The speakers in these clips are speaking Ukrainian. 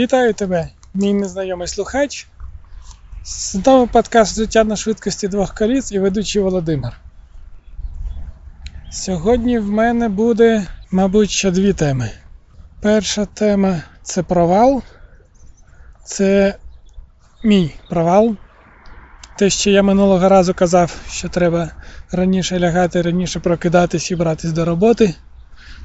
Вітаю тебе, мій незнайомий слухач. Знову подкаст Життя на швидкості двох коліс і ведучий Володимир. Сьогодні в мене буде, мабуть, ще дві теми. Перша тема це провал. Це мій провал. Те, що я минулого разу казав, що треба раніше лягати, раніше прокидатись і братись до роботи,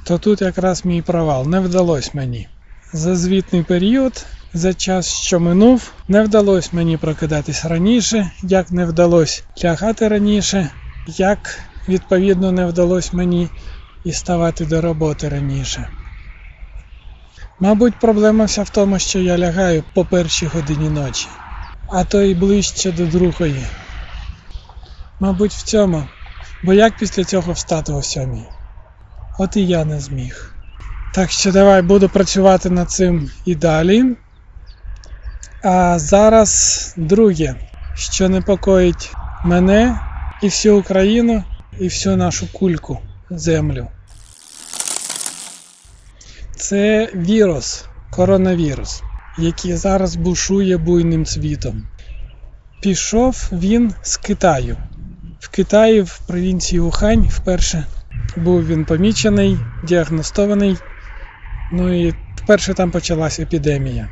то тут якраз мій провал. Не вдалося мені. За звітний період, за час, що минув, не вдалося мені прокидатись раніше, як не вдалося лягати раніше, як відповідно не вдалося мені і ставати до роботи раніше. Мабуть, проблема вся в тому, що я лягаю по першій годині ночі, а то й ближче до другої. Мабуть, в цьому. Бо як після цього встати о сьомій? От і я не зміг. Так що давай буду працювати над цим і далі. А зараз друге, що непокоїть мене і всю Україну, і всю нашу кульку землю. Це вірус, коронавірус, який зараз бушує буйним світом. Пішов він з Китаю. В Китаї, в провінції Ухань, вперше був він помічений, діагностований. Ну і вперше там почалася епідемія.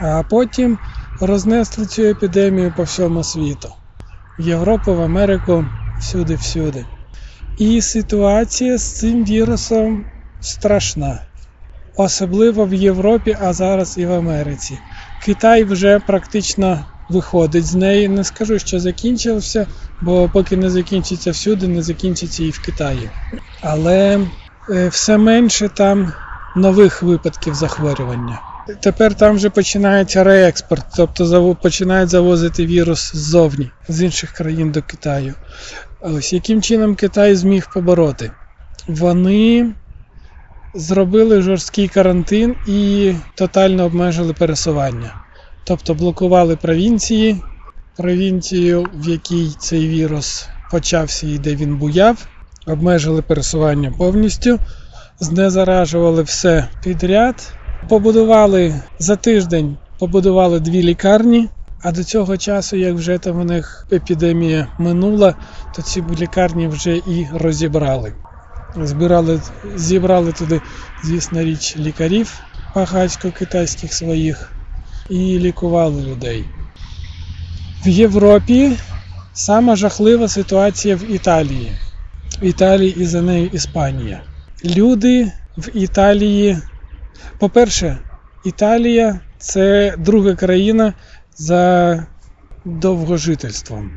А потім рознесли цю епідемію по всьому світу. В Європу, в Америку, всюди-всюди. І ситуація з цим вірусом страшна. Особливо в Європі, а зараз і в Америці. Китай вже практично виходить з неї. Не скажу, що закінчився, бо поки не закінчиться всюди, не закінчиться і в Китаї. Але все менше там нових випадків захворювання. Тепер там вже починається реекспорт, тобто починають завозити вірус ззовні, з інших країн до Китаю. Ось яким чином Китай зміг побороти? Вони зробили жорсткий карантин і тотально обмежили пересування. Тобто блокували провінції, провінцію, в якій цей вірус почався і де він буяв, обмежили пересування повністю, знезаражували все підряд. Побудували за тиждень, побудували дві лікарні. А до цього часу, як вже там у них епідемія минула, то ці лікарні вже і розібрали. Збирали, Зібрали туди, звісно, річ лікарів багатько-китайських своїх і лікували людей. В Європі сама жахлива ситуація в Італії. В Італії і за нею Іспанія. Люди в Італії. По-перше, Італія це друга країна за довгожительством,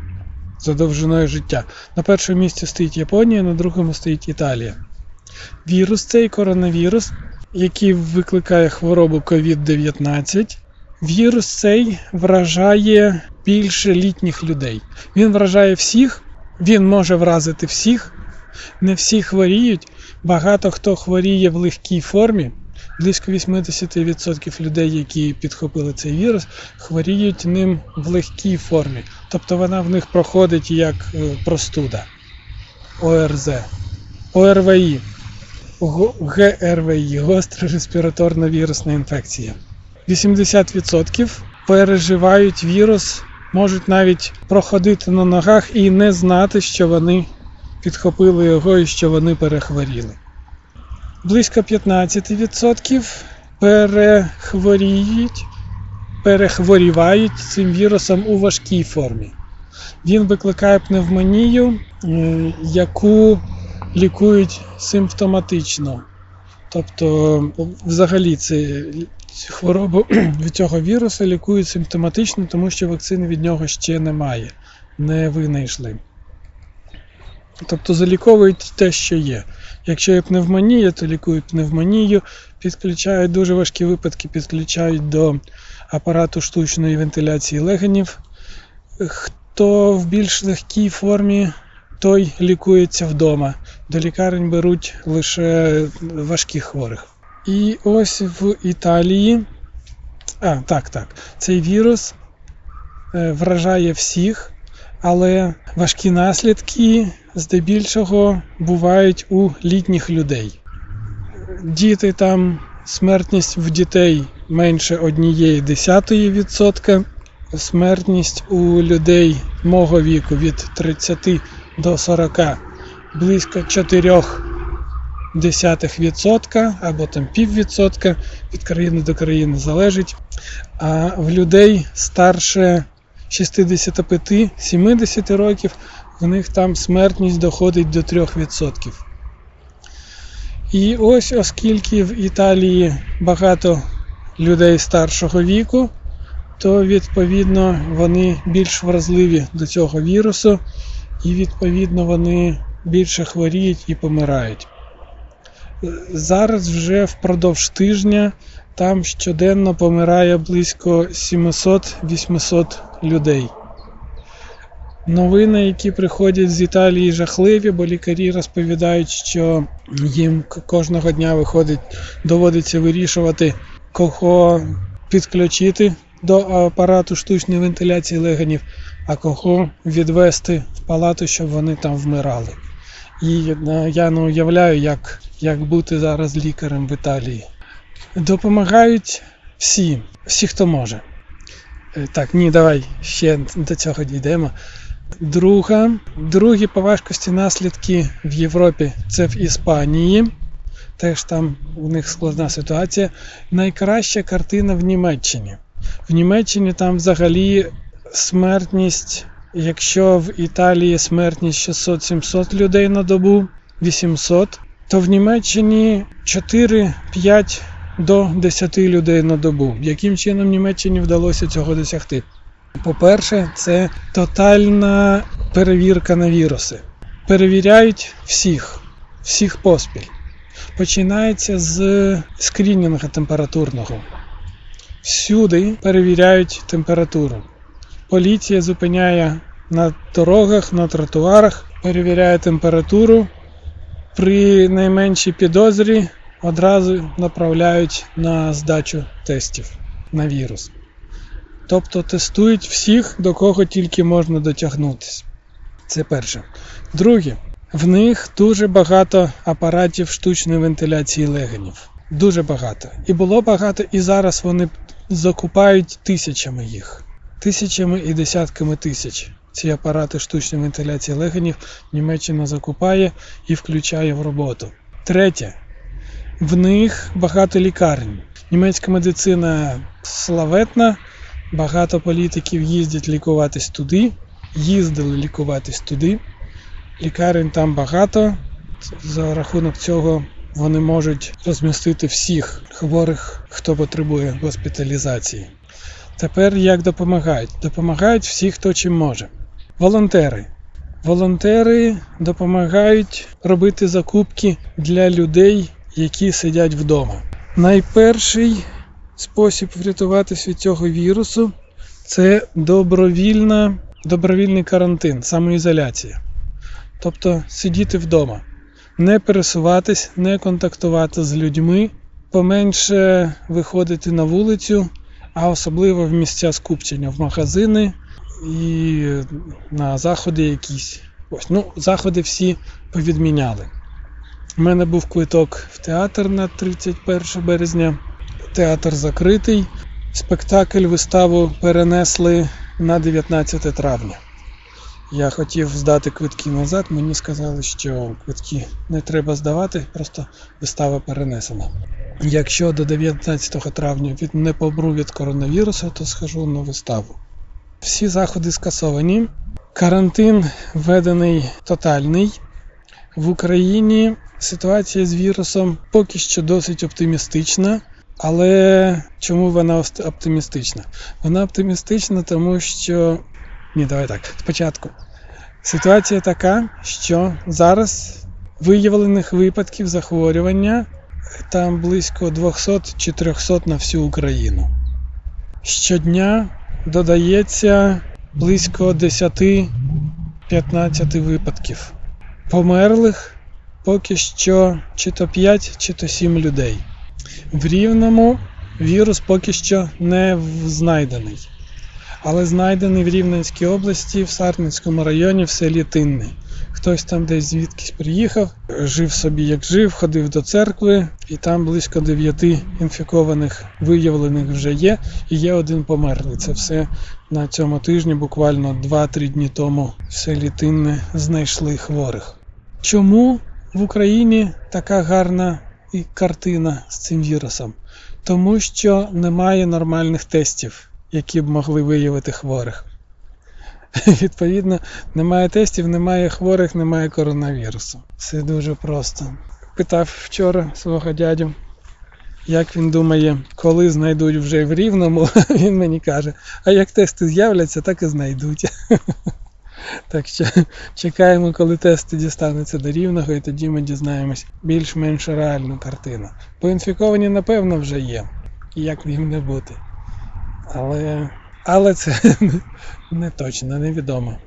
за довжиною життя. На першому місці стоїть Японія, на другому стоїть Італія. Вірус цей коронавірус, який викликає хворобу COVID-19. Вірус цей вражає більше літніх людей. Він вражає всіх, він може вразити всіх. Не всі хворіють. Багато хто хворіє в легкій формі. Близько 80% людей, які підхопили цей вірус, хворіють ним в легкій формі. Тобто вона в них проходить як простуда. ОРЗ, ОРВІ, ГРВІ, гостра респіраторна вірусна інфекція. 80% переживають вірус, можуть навіть проходити на ногах і не знати, що вони підхопили його і що вони перехворіли. Близько 15% перехворіють, перехворівають цим вірусом у важкій формі. Він викликає пневмонію, яку лікують симптоматично. Тобто, взагалі, це хворобу від цього вірусу лікують симптоматично, тому що вакцини від нього ще немає, не винайшли. Тобто заліковують те, що є. Якщо є пневмонія, то лікують пневмонію, підключають дуже важкі випадки, підключають до апарату штучної вентиляції легенів. Хто в більш легкій формі, той лікується вдома. До лікарень беруть лише важких хворих. І ось в Італії, а, так, так, цей вірус вражає всіх, але важкі наслідки здебільшого бувають у літніх людей. Діти там, смертність в дітей менше однієї десятої відсотка. Смертність у людей мого віку від 30 до 40 близько 4 десятих відсотка або там піввідсотка від країни до країни залежить. А в людей старше 65-70 років в них там смертність доходить до 3%. І ось, оскільки в Італії багато людей старшого віку, то відповідно вони більш вразливі до цього вірусу, і відповідно вони більше хворіють і помирають. Зараз вже впродовж тижня там щоденно помирає близько 700-800 людей. Новини, які приходять з Італії, жахливі, бо лікарі розповідають, що їм кожного дня виходить, доводиться вирішувати, кого підключити до апарату штучної вентиляції легенів, а кого відвести в палату, щоб вони там вмирали. І я не уявляю, як, як бути зараз лікарем в Італії. Допомагають всі, всі, хто може. Так, ні, давай ще до цього дійдемо. Друга, Другі по важкості наслідки в Європі це в Іспанії. Теж там у них складна ситуація. Найкраща картина в Німеччині. В Німеччині там взагалі смертність, якщо в Італії смертність 600-700 людей на добу, 800, то в Німеччині 4-5 до 10 людей на добу. Яким чином Німеччині вдалося цього досягти? По-перше, це тотальна перевірка на віруси. Перевіряють всіх, всіх поспіль. Починається з скрінінгу температурного. Всюди перевіряють температуру. Поліція зупиняє на дорогах, на тротуарах, перевіряє температуру. При найменшій підозрі одразу направляють на здачу тестів на вірус. Тобто тестують всіх, до кого тільки можна дотягнутися. Це перше. Друге, в них дуже багато апаратів штучної вентиляції легенів. Дуже багато. І було багато, і зараз вони закупають тисячами їх. Тисячами і десятками тисяч. Ці апарати штучної вентиляції легенів Німеччина закупає і включає в роботу. Третє. В них багато лікарень. Німецька медицина славетна. Багато політиків їздять лікуватись туди, їздили лікуватись туди. Лікарень там багато. За рахунок цього вони можуть розмістити всіх хворих, хто потребує госпіталізації. Тепер як допомагають? Допомагають всі, хто чим може. Волонтери. Волонтери допомагають робити закупки для людей, які сидять вдома. Найперший спосіб врятуватися від цього вірусу це добровільна, добровільний карантин, самоізоляція. Тобто сидіти вдома, не пересуватись, не контактувати з людьми, поменше виходити на вулицю, а особливо в місця скупчення, в магазини і на заходи якісь. Ось, ну, Заходи всі повідміняли. У мене був квиток в театр на 31 березня театр закритий. Спектакль виставу перенесли на 19 травня. Я хотів здати квитки назад, мені сказали, що квитки не треба здавати, просто вистава перенесена. Якщо до 19 травня не помру від коронавірусу, то схожу на виставу. Всі заходи скасовані. Карантин введений тотальний. В Україні ситуація з вірусом поки що досить оптимістична. Але чому вона оптимістична? Вона оптимістична, тому що. Ні, давай так. Спочатку. Ситуація така, що зараз виявлених випадків захворювання там близько 200 чи 300 на всю Україну. Щодня додається близько 10-15 випадків. Померлих поки що чи то 5, чи то 7 людей. В Рівному вірус поки що не знайдений, але знайдений в Рівненській області, в Сарницькому районі в селі Тинне. хтось там десь звідкись приїхав, жив собі як жив, ходив до церкви, і там близько дев'яти інфікованих виявлених вже є, і є один померлий. Це все на цьому тижні, буквально 2-3 дні тому, в селі Тинне знайшли хворих. Чому в Україні така гарна і картина з цим вірусом? Тому що немає нормальних тестів, які б могли виявити хворих. Відповідно, немає тестів, немає хворих, немає коронавірусу. Все дуже просто. Питав вчора свого дядю, як він думає, коли знайдуть вже в Рівному, він мені каже, а як тести з'являться, так і знайдуть. Так що чекаємо, коли тести дістануться до рівного, і тоді ми дізнаємось більш-менш реальну картину. Поінфіковані, напевно, вже є. Як їм не бути. Але але це не точно, невідомо.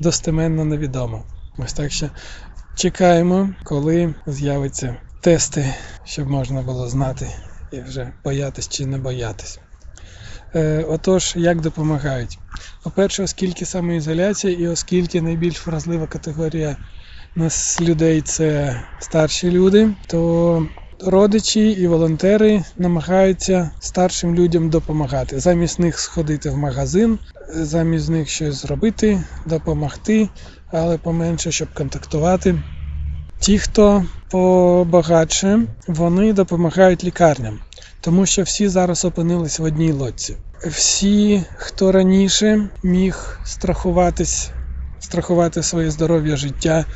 Достеменно невідомо. Ось так що чекаємо, коли з'являться тести, щоб можна було знати і вже боятись чи не боятись. Е, Отож, як допомагають? По-перше, оскільки самоізоляція і оскільки найбільш вразлива категорія нас людей це старші люди, то родичі і волонтери намагаються старшим людям допомагати. Замість них сходити в магазин, замість них щось зробити, допомогти, але поменше, щоб контактувати. Ті, хто побагатше, вони допомагають лікарням, тому що всі зараз опинились в одній лодці. Всі, хто раніше міг страхуватись, страхувати своє здоров'я життя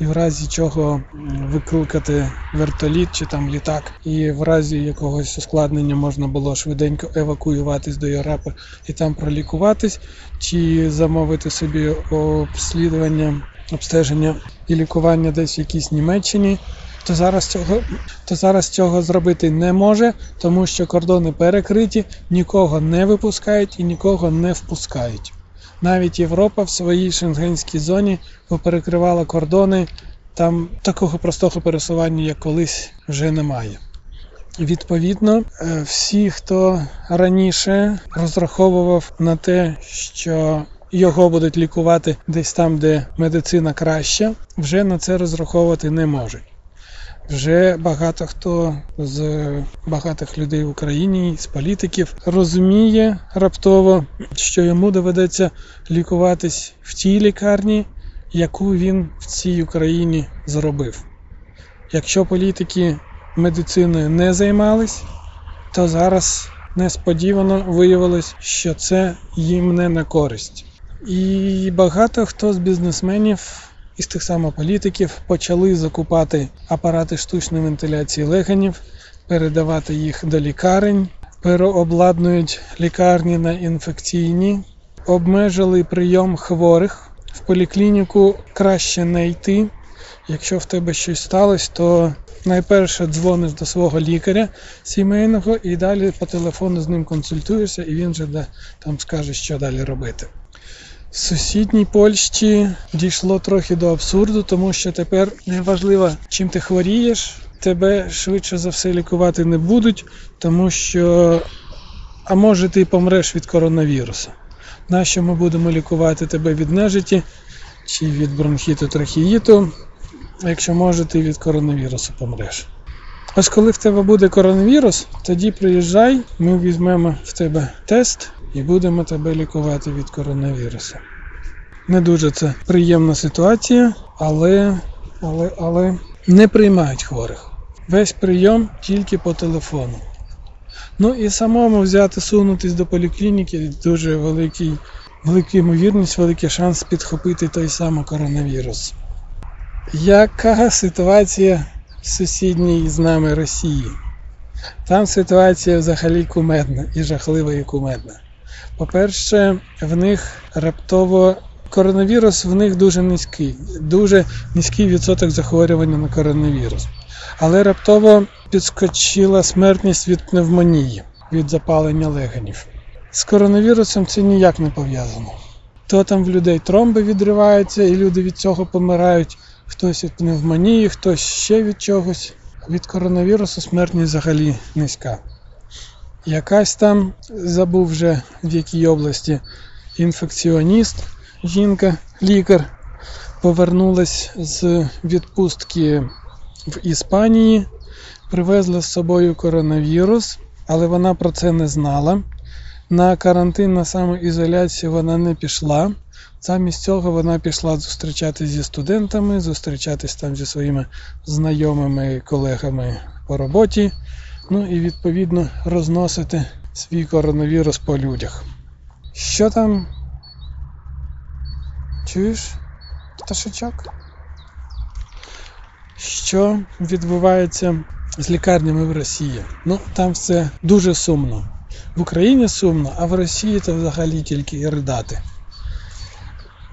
і в разі чого викликати вертоліт чи там літак, і в разі якогось ускладнення можна було швиденько евакуюватись до Європи і там пролікуватись, чи замовити собі обслідування, обстеження і лікування десь в якійсь Німеччині. То зараз цього то зараз цього зробити не може, тому що кордони перекриті, нікого не випускають і нікого не впускають. Навіть Європа в своїй шенгенській зоні поперекривала кордони, там такого простого пересування, як колись, вже немає. Відповідно, е, всі, хто раніше розраховував на те, що його будуть лікувати десь там, де медицина краща, вже на це розраховувати не можуть. Вже багато хто з багатих людей в Україні, з політиків, розуміє раптово, що йому доведеться лікуватись в тій лікарні, яку він в цій Україні зробив. Якщо політики медициною не займались, то зараз несподівано виявилось, що це їм не на користь. І багато хто з бізнесменів із тих самих політиків почали закупати апарати штучної вентиляції легенів, передавати їх до лікарень, переобладнують лікарні на інфекційні, обмежили прийом хворих. В поліклініку краще не йти. Якщо в тебе щось сталося, то найперше дзвониш до свого лікаря сімейного і далі по телефону з ним консультуєшся, і він вже там скаже, що далі робити. В сусідній Польщі дійшло трохи до абсурду, тому що тепер неважливо, чим ти хворієш, тебе швидше за все лікувати не будуть, тому що, а може ти помреш від коронавірусу. Нащо ми будемо лікувати тебе від нежиті чи від бронхіту трахіїту, якщо може ти від коронавірусу помреш. Ось коли в тебе буде коронавірус, тоді приїжджай, ми візьмемо в тебе тест і будемо тебе лікувати від коронавірусу. Не дуже це приємна ситуація, але, але, але не приймають хворих. Весь прийом тільки по телефону. Ну і самому взяти, сунутись до поліклініки дуже великий, велика ймовірність, великий шанс підхопити той самий коронавірус. Яка ситуація в сусідній з нами Росії? Там ситуація взагалі кумедна і жахлива і кумедна. По-перше, в них раптово коронавірус в них дуже низький, дуже низький відсоток захворювання на коронавірус. Але раптово підскочила смертність від пневмонії, від запалення легенів. З коронавірусом це ніяк не пов'язано. То там в людей тромби відриваються, і люди від цього помирають, хтось від пневмонії, хтось ще від чогось. Від коронавірусу смертність взагалі низька. Якась там, забув вже в якій області, інфекціоніст, жінка, лікар, повернулась з відпустки в Іспанії, привезла з собою коронавірус, але вона про це не знала. На карантин, на самоізоляцію вона не пішла. Замість цього вона пішла зустрічатися зі студентами, зустрічатись там зі своїми знайомими колегами по роботі, ну і відповідно розносити свій коронавірус по людях. Що там? Чуєш? Пташечок? Що відбувається з лікарнями в Росії? Ну, там все дуже сумно. В Україні сумно, а в Росії то взагалі тільки і ридати.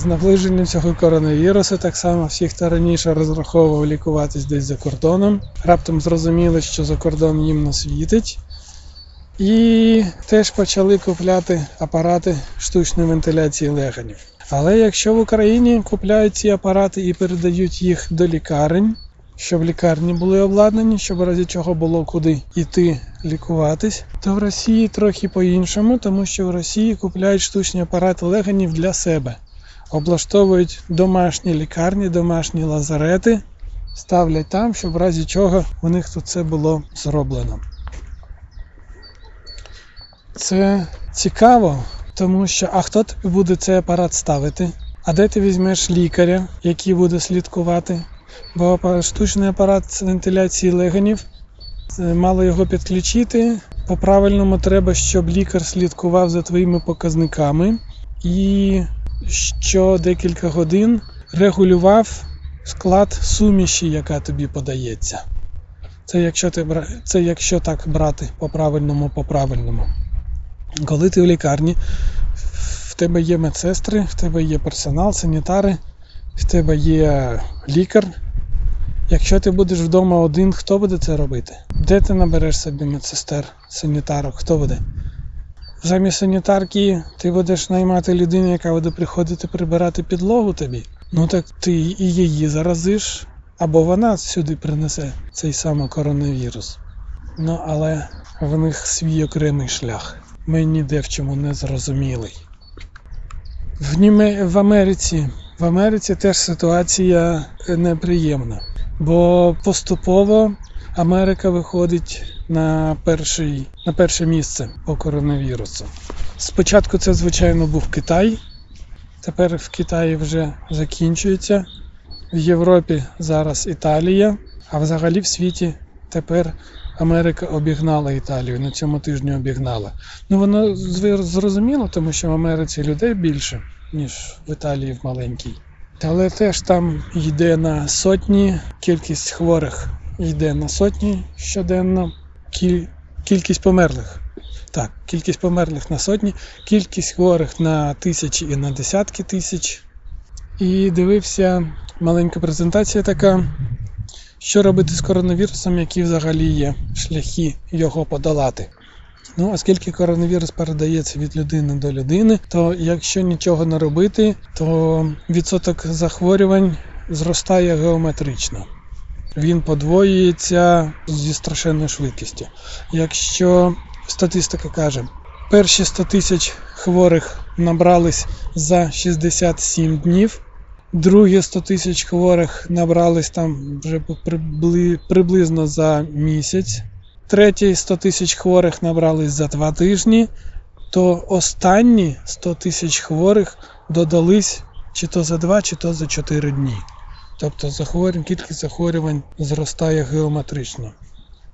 З наближенням цього коронавірусу, так само всі, хто раніше розраховував лікуватись десь за кордоном, раптом зрозуміли, що за кордон їм не світить. І теж почали купляти апарати штучної вентиляції легенів. Але якщо в Україні купляють ці апарати і передають їх до лікарень, щоб лікарні були обладнані, щоб в разі чого було куди йти лікуватись, то в Росії трохи по-іншому, тому що в Росії купляють штучні апарати легенів для себе, облаштовують домашні лікарні, домашні лазарети, ставлять там, щоб в разі чого у них тут це було зроблено. Це цікаво, тому що а хто тобі буде цей апарат ставити? А де ти візьмеш лікаря, який буде слідкувати? Бо штучний апарат з вентиляції легенів, мало його підключити. По-правильному треба, щоб лікар слідкував за твоїми показниками і що декілька годин регулював склад суміші, яка тобі подається. Це якщо ти це якщо так брати по-правильному, по-правильному. Коли ти в лікарні, в тебе є медсестри, в тебе є персонал, санітари, в тебе є лікар. Якщо ти будеш вдома один, хто буде це робити? Де ти набереш собі медсестер, санітарок? Хто буде? Замість санітарки ти будеш наймати людину, яка буде приходити прибирати підлогу тобі. Ну так ти і її заразиш, або вона сюди принесе цей самий коронавірус. Ну але в них свій окремий шлях. Мені ніде в чому не зрозумілий. В, Німе... в Америці в Америці теж ситуація неприємна, бо поступово Америка виходить на перший, на перше місце по коронавірусу. Спочатку це, звичайно, був Китай. Тепер в Китаї вже закінчується. В Європі зараз Італія, а взагалі в світі тепер Америка обігнала Італію, на цьому тижні обігнала. Ну воно зрозуміло, тому що в Америці людей більше, ніж в Італії в маленькій. Але теж там йде на сотні, кількість хворих йде на сотні щоденно. Кількість померлих. Так, кількість померлих на сотні, кількість хворих на тисячі і на десятки тисяч. І дивився маленька презентація така. Що робити з коронавірусом, які взагалі є шляхи його подолати? Ну, оскільки коронавірус передається від людини до людини, то якщо нічого не робити, то відсоток захворювань зростає геометрично. Він подвоюється зі страшенною швидкістю. Якщо статистика каже, перші 100 тисяч хворих набрались за 67 днів. Другі 100 тисяч хворих набрались там вже приблизно за місяць. Треті 100 тисяч хворих набрались за два тижні, то останні 100 тисяч хворих додались чи то за два, чи то за 4 дні. Тобто захворювань, кількість захворювань зростає геометрично.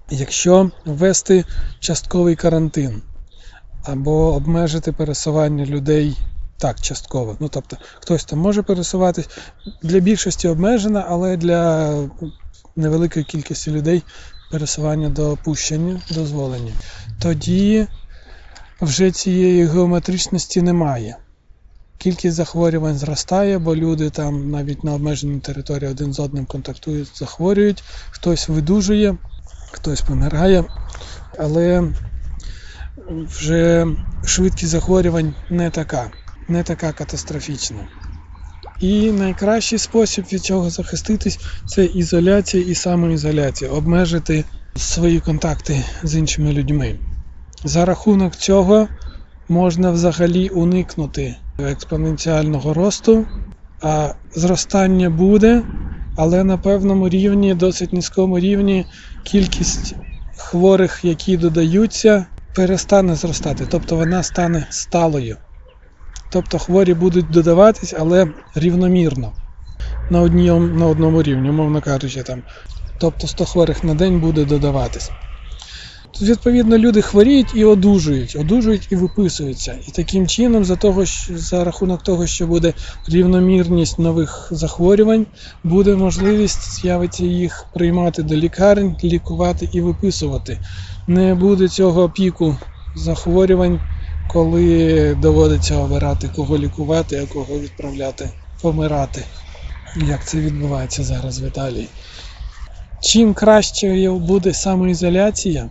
Якщо ввести частковий карантин або обмежити пересування людей так, частково. Ну, тобто, хтось там може пересуватись. Для більшості обмежена, але для невеликої кількості людей пересування допущені, дозволені. Тоді вже цієї геометричності немає. Кількість захворювань зростає, бо люди там навіть на обмеженій території один з одним контактують, захворюють, хтось видужує, хтось помирає, але вже швидкість захворювань не така не така катастрофічна. І найкращий спосіб від цього захиститись це ізоляція і самоізоляція, обмежити свої контакти з іншими людьми. За рахунок цього можна взагалі уникнути експоненціального росту А зростання буде, але на певному рівні, досить низькому рівні, кількість хворих, які додаються, перестане зростати, тобто вона стане сталою. Тобто хворі будуть додаватись, але рівномірно на одному, на одному рівні, умовно кажучи, там. Тобто 100 хворих на день буде додаватись. Відповідно, люди хворіють і одужують, одужують і виписуються. І таким чином, за того, за рахунок того, що буде рівномірність нових захворювань, буде можливість з'явиться їх приймати до лікарень, лікувати і виписувати. Не буде цього піку захворювань, коли доводиться обирати, кого лікувати, а кого відправляти помирати. Як це відбувається зараз в Італії. Чим краще буде самоізоляція,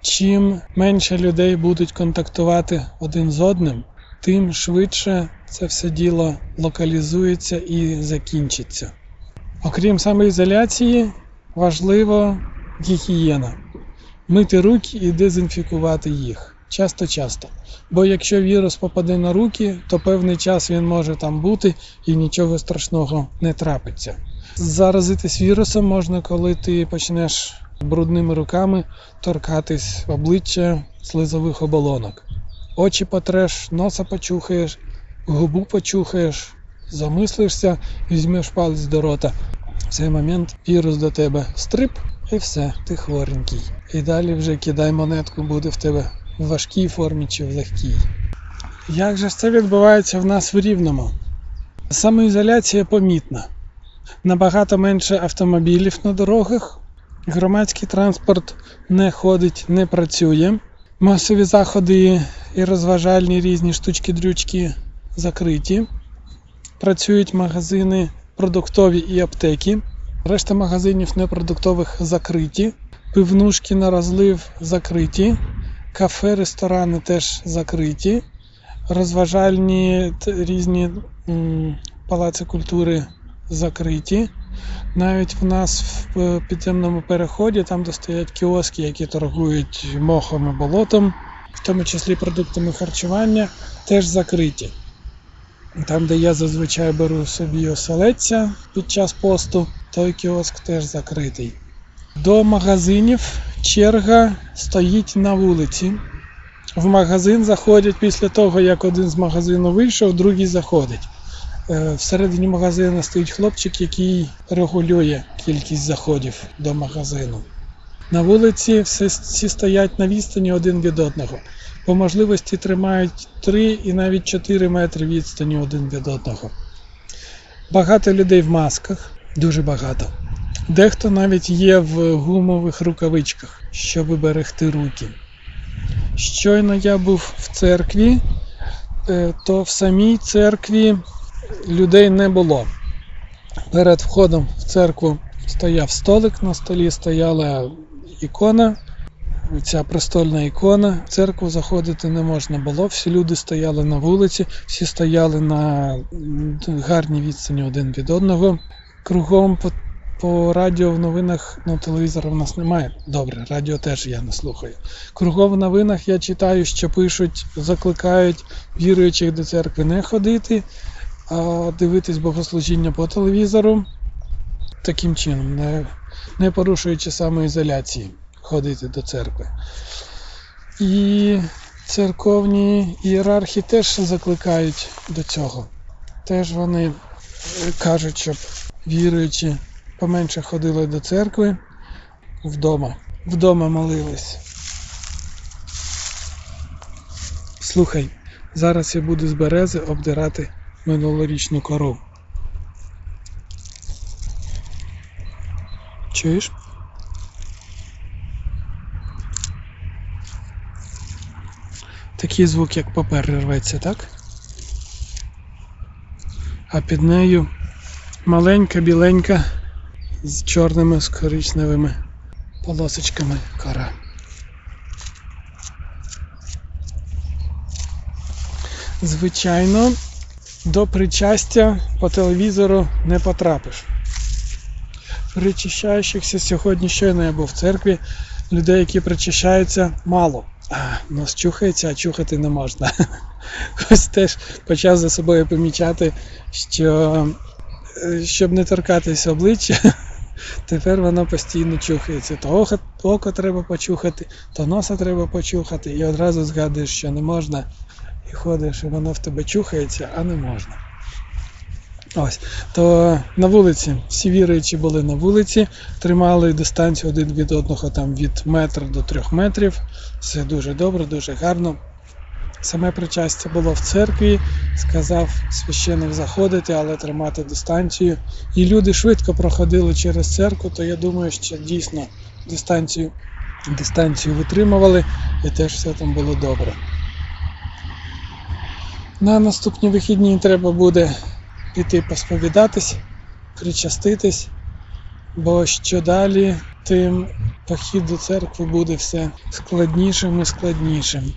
чим менше людей будуть контактувати один з одним, тим швидше це все діло локалізується і закінчиться. Окрім самоізоляції, важливо гігієна. Мити руки і дезінфікувати їх часто-часто. Бо якщо вірус попаде на руки, то певний час він може там бути і нічого страшного не трапиться. Заразитись вірусом можна, коли ти почнеш брудними руками торкатись обличчя слизових оболонок. Очі потреш, носа почухаєш, губу почухаєш, замислишся, візьмеш палець до рота. В цей момент вірус до тебе стрип і все, ти хворенький. І далі вже кидай монетку, буде в тебе в важкій формі чи в легкій. Як же це відбувається в нас в Рівному? Самоізоляція помітна. Набагато менше автомобілів на дорогах, громадський транспорт не ходить, не працює. Масові заходи і розважальні різні штучки-дрючки закриті. Працюють магазини продуктові і аптеки. Решта магазинів непродуктових закриті. Пивнушки на розлив закриті. Кафе, ресторани теж закриті. Розважальні різні палаци культури закриті. Навіть в нас в підземному переході, там де стоять кіоски, які торгують мохом і болотом, в тому числі продуктами харчування, теж закриті. Там, де я зазвичай беру собі оселедця під час посту, той кіоск теж закритий. До магазинів черга стоїть на вулиці. В магазин заходять після того, як один з магазину вийшов, другий заходить. Е, всередині магазину стоїть хлопчик, який регулює кількість заходів до магазину. На вулиці всі, стоять на відстані один від одного. По можливості тримають 3 і навіть 4 метри відстані один від одного. Багато людей в масках, дуже багато. Дехто навіть є в гумових рукавичках, щоб берегти руки. Щойно я був в церкві, е, то в самій церкві людей не було. Перед входом в церкву стояв столик, на столі стояла ікона, ця престольна ікона. В церкву заходити не можна було. Всі люди стояли на вулиці, всі стояли на гарній відстані один від одного. Кругом по, по радіо в новинах, ну телевізора в нас немає. Добре, радіо теж я не слухаю. Кругом в новинах я читаю, що пишуть, закликають віруючих до церкви не ходити дивитись богослужіння по телевізору, таким чином, не не порушуючи самоізоляції, ходити до церкви. І церковні ієрархи теж закликають до цього. Теж вони кажуть, щоб віруючи поменше ходили до церкви вдома, вдома молились. Слухай, зараз я буду з берези обдирати минулорічну кору. Чуєш? Такий звук, як папер рветься, так? А під нею маленька, біленька з чорними з коричневими полосочками кора. Звичайно, до причастя по телевізору не потрапиш. Причащаючихся сьогодні щойно я був в церкві, людей, які причащаються, мало. А, нос чухається, а чухати не можна. Ось теж почав за собою помічати, що е, щоб не торкатися обличчя, тепер воно постійно чухається. То око, око треба почухати, то носа треба почухати, і одразу згадуєш, що не можна, і ходиш, і воно в тебе чухається, а не можна. Ось, то на вулиці, всі віруючі були на вулиці, тримали дистанцію один від одного там від метра до трьох метрів. Все дуже добре, дуже гарно. Саме причастя було в церкві, сказав священик заходити, але тримати дистанцію. І люди швидко проходили через церкву, то я думаю, що дійсно дистанцію, дистанцію витримували і теж все там було добре. На наступні вихідні треба буде піти посповідатись, причаститись, бо що далі, тим похід до церкви буде все складнішим і складнішим.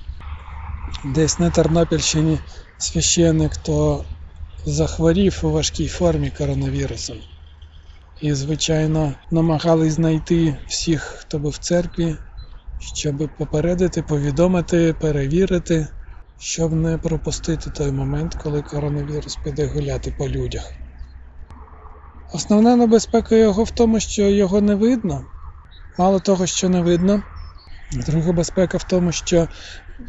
Десь на Тернопільщині священник то захворів у важкій формі коронавірусом. І, звичайно, намагались знайти всіх, хто був в церкві, щоб попередити, повідомити, перевірити щоб не пропустити той момент, коли коронавірус піде гуляти по людях. Основна небезпека його в тому, що його не видно. Мало того, що не видно. Друга безпека в тому, що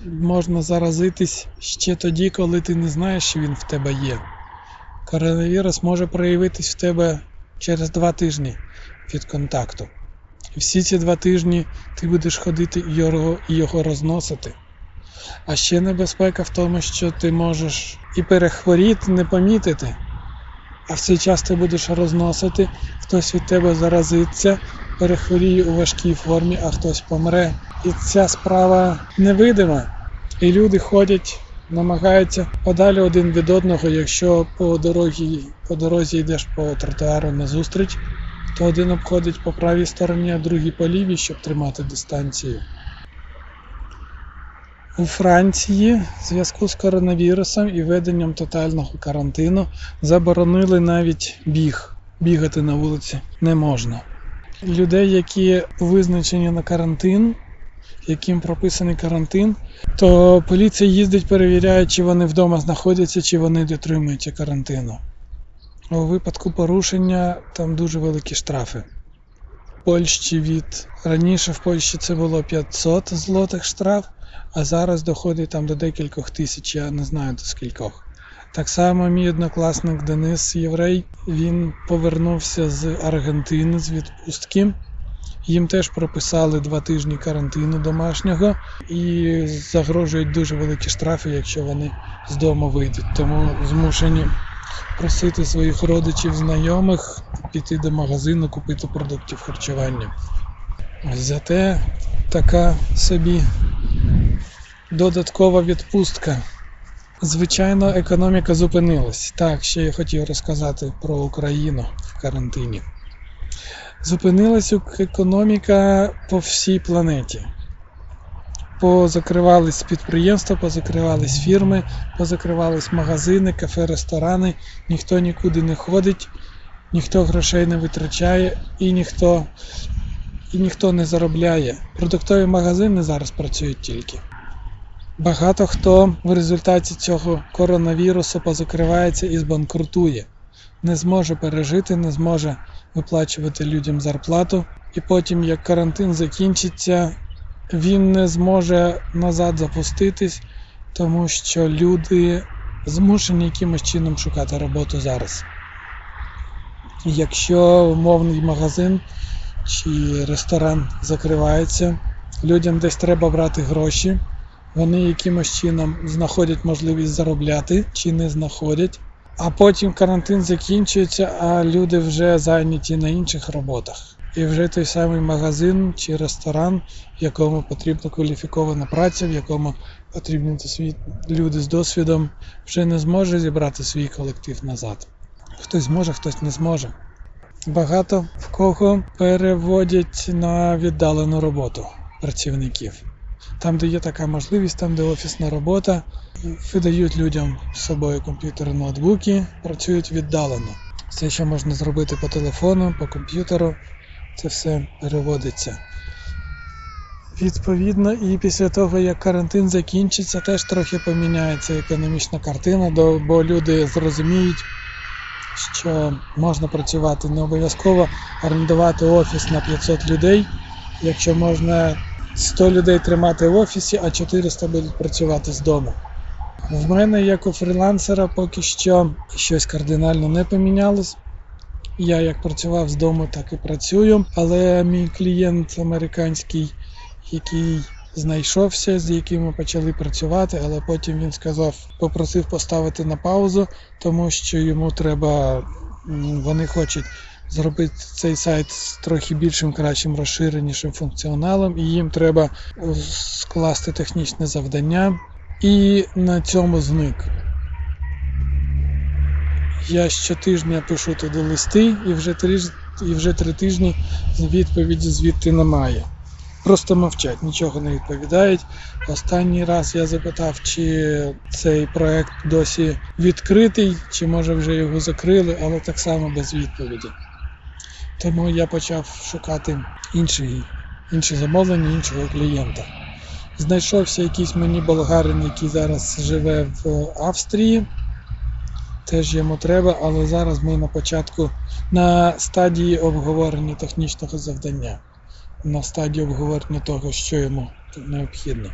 можна заразитись ще тоді, коли ти не знаєш, що він в тебе є. Коронавірус може проявитись в тебе через два тижні від контакту. І всі ці два тижні ти будеш ходити і його, і його розносити. А ще небезпека в тому, що ти можеш і перехворіти, не помітити, а в цей час ти будеш розносити, хтось від тебе заразиться, перехворіє у важкій формі, а хтось помре. І ця справа невидима. І люди ходять, намагаються подалі один від одного, якщо по дорозі, по дорозі йдеш по тротуару назустріч, то один обходить по правій стороні, а другий по лівій, щоб тримати дистанцію. У Франції в зв'язку з коронавірусом і введенням тотального карантину заборонили навіть біг. Бігати на вулиці не можна. Людей, які визначені на карантин, яким прописаний карантин, то поліція їздить, перевіряє, чи вони вдома знаходяться, чи вони дотримуються карантину. У випадку порушення там дуже великі штрафи. В Польщі від раніше в Польщі це було 500 злотих штраф а зараз доходить там до декількох тисяч, я не знаю до скількох. Так само мій однокласник Денис Єврей, він повернувся з Аргентини з відпустки. Їм теж прописали два тижні карантину домашнього і загрожують дуже великі штрафи, якщо вони з дому вийдуть. Тому змушені просити своїх родичів, знайомих піти до магазину, купити продуктів харчування. Зате така собі додаткова відпустка. Звичайно, економіка зупинилась. Так, ще я хотів розказати про Україну в карантині. Зупинилась економіка по всій планеті. Позакривались підприємства, позакривались фірми, позакривались магазини, кафе, ресторани, ніхто нікуди не ходить, ніхто грошей не витрачає і ніхто і ніхто не заробляє. Продуктові магазини зараз працюють тільки. Багато хто в результаті цього коронавірусу позакривається і збанкрутує, не зможе пережити, не зможе виплачувати людям зарплату, і потім, як карантин закінчиться, він не зможе назад запуститись, тому що люди змушені якимось чином шукати роботу зараз. Якщо умовний магазин чи ресторан закривається, людям десь треба брати гроші. Вони якимось чином знаходять можливість заробляти чи не знаходять. А потім карантин закінчується, а люди вже зайняті на інших роботах. І вже той самий магазин чи ресторан, в якому потрібна кваліфікована праця, в якому потрібні люди з досвідом, вже не зможе зібрати свій колектив назад. Хтось зможе, хтось не зможе. Багато в кого переводять на віддалену роботу працівників. Там, де є така можливість, там де офісна робота, видають людям з собою комп'ютери, ноутбуки, працюють віддалено. Все, що можна зробити по телефону, по комп'ютеру, це все переводиться. Відповідно, і після того, як карантин закінчиться, теж трохи поміняється економічна картина, бо люди зрозуміють, що можна працювати не обов'язково орендувати офіс на 500 людей, якщо можна 100 людей тримати в офісі, а 400 будуть працювати з дому. В мене, як у фрілансера, поки що щось кардинально не помінялось. Я як працював з дому, так і працюю. Але мій клієнт американський, який знайшовся, з яким ми почали працювати, але потім він сказав, попросив поставити на паузу, тому що йому треба, вони хочуть зробити цей сайт з трохи більшим, кращим, розширенішим функціоналом, і їм треба скласти технічне завдання. І на цьому зник. Я щотижня пишу туди листи, і вже три, і вже три тижні відповіді звідти немає. Просто мовчать, нічого не відповідають. Останній раз я запитав, чи цей проект досі відкритий, чи може вже його закрили, але так само без відповіді. Тому я почав шукати інші, інші замовлення, іншого клієнта. Знайшовся якийсь мені болгарин, який зараз живе в Австрії. Теж йому треба, але зараз ми на початку на стадії обговорення технічного завдання, на стадії обговорення того, що йому необхідно.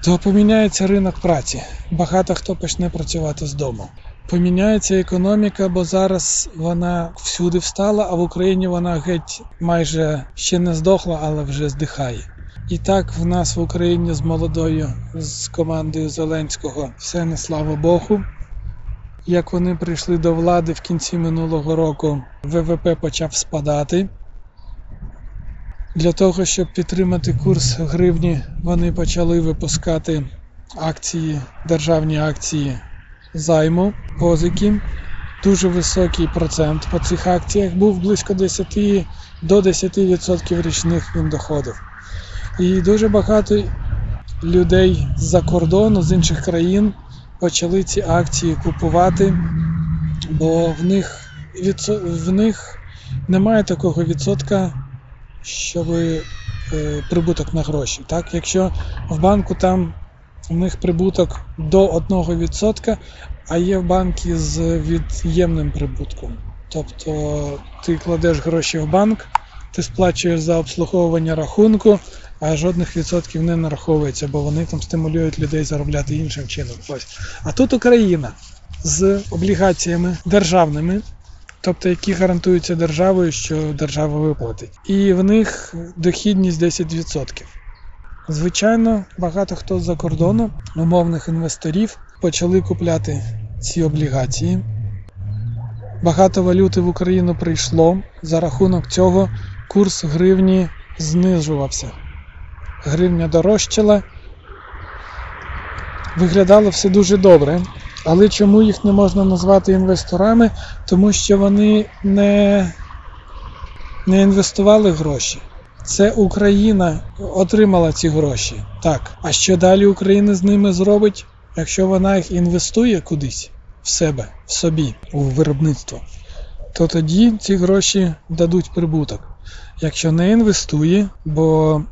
То поміняється ринок праці. Багато хто почне працювати з дому. Поміняється економіка, бо зараз вона всюди встала, а в Україні вона геть майже ще не здохла, але вже здихає. І так в нас в Україні з молодою, з командою Зеленського, все не слава Богу. Як вони прийшли до влади в кінці минулого року, ВВП почав спадати. Для того, щоб підтримати курс гривні, вони почали випускати акції, державні акції займу, позики. Дуже високий процент по цих акціях був близько 10 до 10% річних він доходив. І дуже багато людей з-за кордону, з інших країн почали ці акції купувати, бо в них в них немає такого відсотка, щоб е, прибуток на гроші. Так? Якщо в банку там у них прибуток до 1%, а є банки з від'ємним прибутком. Тобто ти кладеш гроші в банк, ти сплачуєш за обслуговування рахунку, а жодних відсотків не нараховується, бо вони там стимулюють людей заробляти іншим чином. Ось. А тут Україна з облігаціями державними, тобто які гарантуються державою, що держава виплатить. І в них дохідність 10%. Звичайно, багато хто з-за кордону, умовних інвесторів, почали купляти ці облігації. Багато валюти в Україну прийшло. За рахунок цього курс гривні знижувався гривня дорожчала. Виглядало все дуже добре. Але чому їх не можна назвати інвесторами? Тому що вони не, не інвестували гроші. Це Україна отримала ці гроші. Так. А що далі Україна з ними зробить, якщо вона їх інвестує кудись в себе, в собі, у виробництво, то тоді ці гроші дадуть прибуток. Якщо не інвестує, бо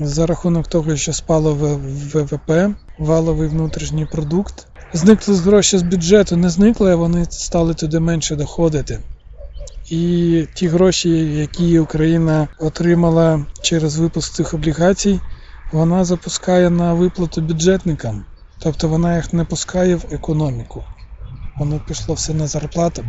за рахунок того, що спало ВВП, валовий внутрішній продукт. Зникли гроші з бюджету, не зникли, а вони стали туди менше доходити. І ті гроші, які Україна отримала через випуск цих облігацій, вона запускає на виплату бюджетникам. Тобто вона їх не пускає в економіку. Воно пішло все на зарплату.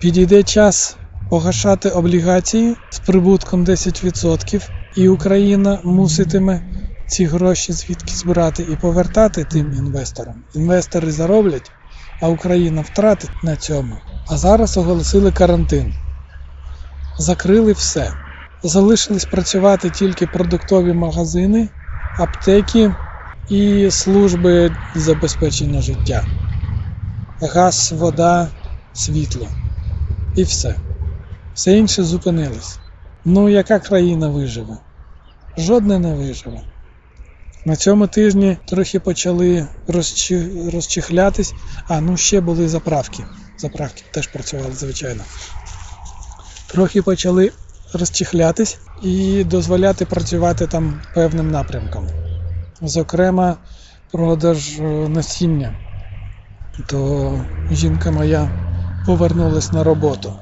Підійде час погашати облігації з прибутком 10%, і Україна муситиме ці гроші звідки збирати і повертати тим інвесторам. Інвестори зароблять, а Україна втратить на цьому. А зараз оголосили карантин. Закрили все. Залишились працювати тільки продуктові магазини, аптеки і служби забезпечення життя. Газ, вода, світло. І все. Все інше зупинилось. Ну, яка країна виживе? Жодна не виживе. На цьому тижні трохи почали розчі... розчихлятись, а ну ще були заправки. Заправки теж працювали, звичайно. Трохи почали розчихлятись і дозволяти працювати там певним напрямком. Зокрема, продаж е, насіння. То жінка моя повернулась на роботу.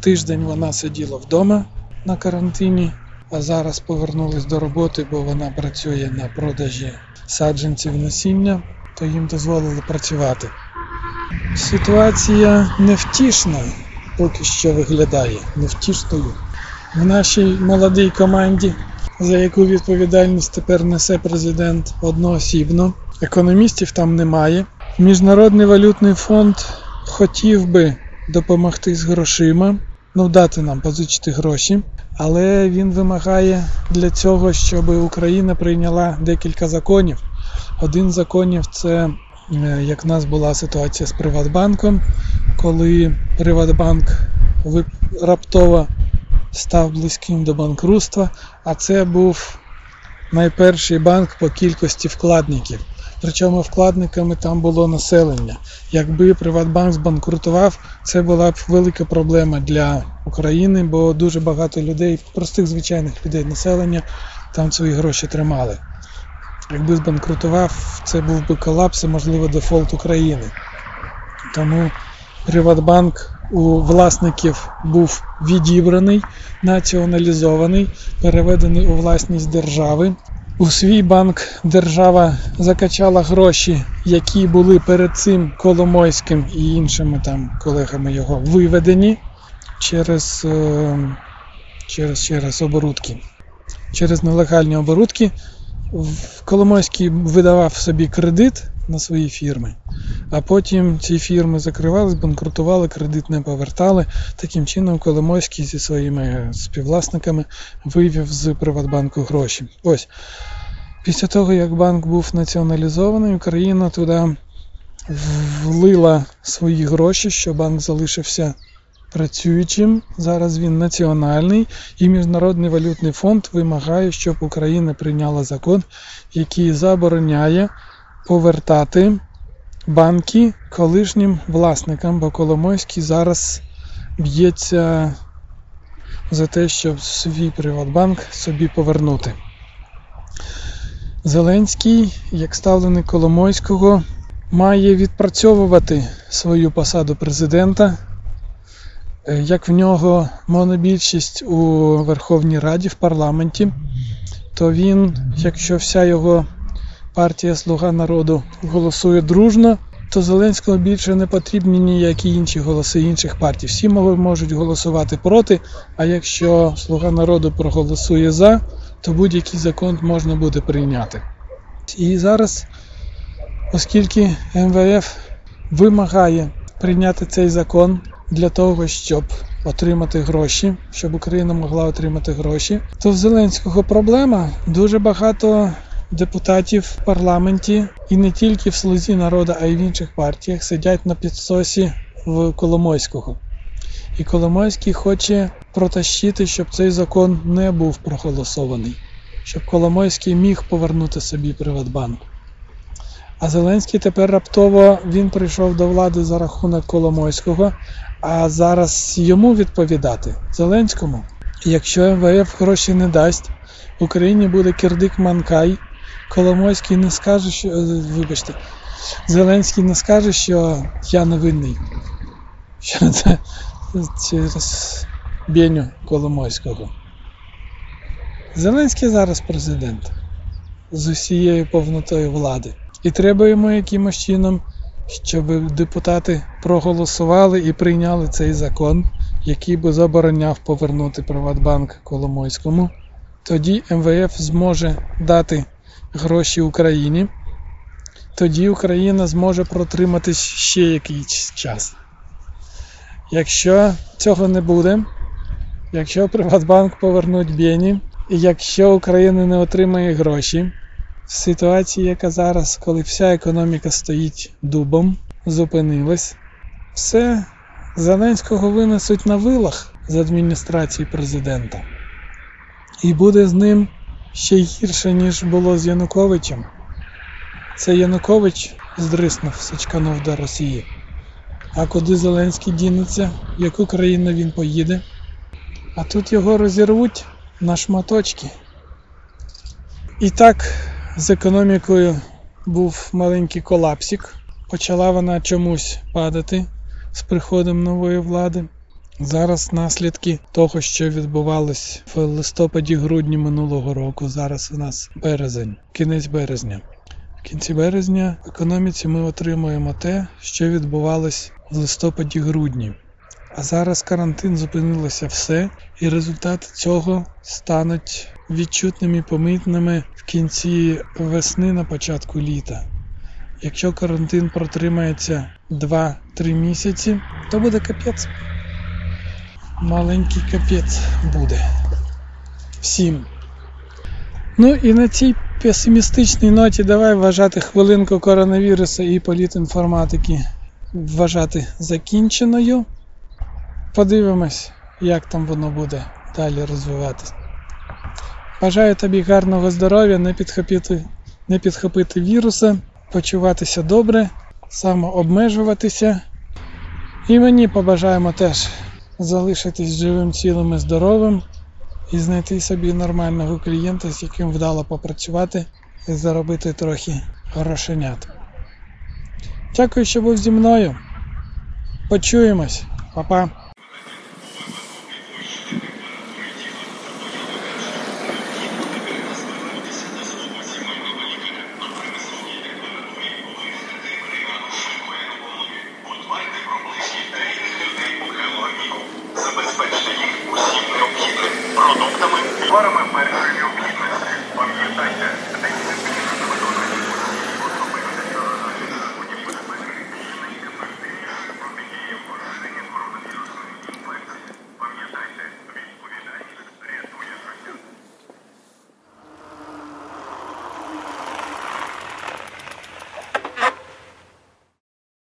Тиждень вона сиділа вдома на карантині, а зараз повернулась до роботи, бо вона працює на продажі саджанців насіння, то їм дозволили працювати. Ситуація невтішна поки що виглядає невтішною. В нашій молодій команді, за яку відповідальність тепер несе президент одноосібно, економістів там немає. Міжнародний валютний фонд хотів би допомогти з грошима, ну дати нам позичити гроші, але він вимагає для цього, щоб Україна прийняла декілька законів. Один з законів це як в нас була ситуація з Приватбанком, коли Приватбанк раптово став близьким до банкрутства, а це був найперший банк по кількості вкладників. Причому вкладниками там було населення. Якби Приватбанк збанкрутував, це була б велика проблема для України, бо дуже багато людей, простих звичайних людей населення, там свої гроші тримали. Якби збанкрутував, це був би колапс і, можливо, дефолт України. Тому Приватбанк у власників був відібраний, націоналізований, переведений у власність держави. У свій банк держава закачала гроші, які були перед цим Коломойським і іншими там колегами його виведені через, е, через, через оборудки, через нелегальні оборудки. Коломойський видавав собі кредит на свої фірми, а потім ці фірми закривали, банкрутували, кредит не повертали. Таким чином Коломойський зі своїми співвласниками вивів з Приватбанку гроші. Ось. Після того, як банк був націоналізований, Україна туди влила свої гроші, що банк залишився працюючим. Зараз він національний, і Міжнародний валютний фонд вимагає, щоб Україна прийняла закон, який забороняє повертати банки колишнім власникам, бо Коломойський зараз б'ється за те, щоб свій Приватбанк собі повернути. Зеленський, як ставленик Коломойського, має відпрацьовувати свою посаду президента. Е, Як в нього монобільшість у Верховній Раді в парламенті, то він, якщо вся його партія Слуга народу голосує дружно, то Зеленського більше не потрібні ніякі інші голоси інших партій. Всі можуть голосувати проти, а якщо Слуга народу проголосує за, то будь-який закон можна буде прийняти. І зараз, оскільки МВФ вимагає прийняти цей закон для того, щоб отримати гроші, щоб Україна могла отримати гроші, то в Зеленського проблема дуже багато депутатів в парламенті і не тільки в Слузі народу, а й в інших партіях сидять на підсосі в Коломойського. І Коломойський хоче протащити, щоб цей закон не був проголосований, щоб Коломойський міг повернути собі Приватбанк. А Зеленський тепер раптово він прийшов до влади за рахунок Коломойського, а зараз йому відповідати Зеленському. Якщо МВФ гроші не дасть, в Україні буде кирдик Манкай, Коломойський не скаже, що е, вибачте, Зеленський не скаже, що я не винний. Що це через Беню Коломойського. Зеленський зараз президент з усією повнотою влади. І треба йому якимось чином, щоб депутати проголосували і прийняли цей закон, який би забороняв повернути Приватбанк Коломойському. Тоді МВФ зможе дати гроші Україні. Тоді Україна зможе протриматись ще якийсь час. Якщо цього не буде, якщо Приватбанк повернуть Бені, і якщо Україна не отримає гроші, в ситуації, яка зараз, коли вся економіка стоїть дубом, зупинилась, все Зеленського винесуть на вилах з адміністрації президента. І буде з ним ще гірше, ніж було з Януковичем. Це Янукович здриснув, сачканув до Росії. А куди Зеленський дінеться, в яку країну він поїде? А тут його розірвуть на шматочки. І так, з економікою був маленький колапсик. Почала вона чомусь падати з приходом нової влади. Зараз наслідки того, що відбувалось в листопаді-грудні минулого року. Зараз у нас березень, кінець березня. В кінці березня в економіці ми отримуємо те, що відбувалось в листопаді-грудні. А зараз карантин зупинилося все, і результати цього стануть відчутними помітними в кінці весни на початку літа. Якщо карантин протримається 2-3 місяці, то буде капець. Маленький капець буде. Всім. Ну і на цій песимістичній ноті давай вважати хвилинку коронавірусу і політінформатики вважати закінченою. Подивимось, як там воно буде далі розвиватися. Бажаю тобі гарного здоров'я, не підхопити, не підхопити віруса, почуватися добре, самообмежуватися. І мені побажаємо теж залишитись живим, цілим і здоровим і знайти собі нормального клієнта, з яким вдало попрацювати і заробити трохи грошенят. Дякую, що був зі мною. Почуємось. Па-па.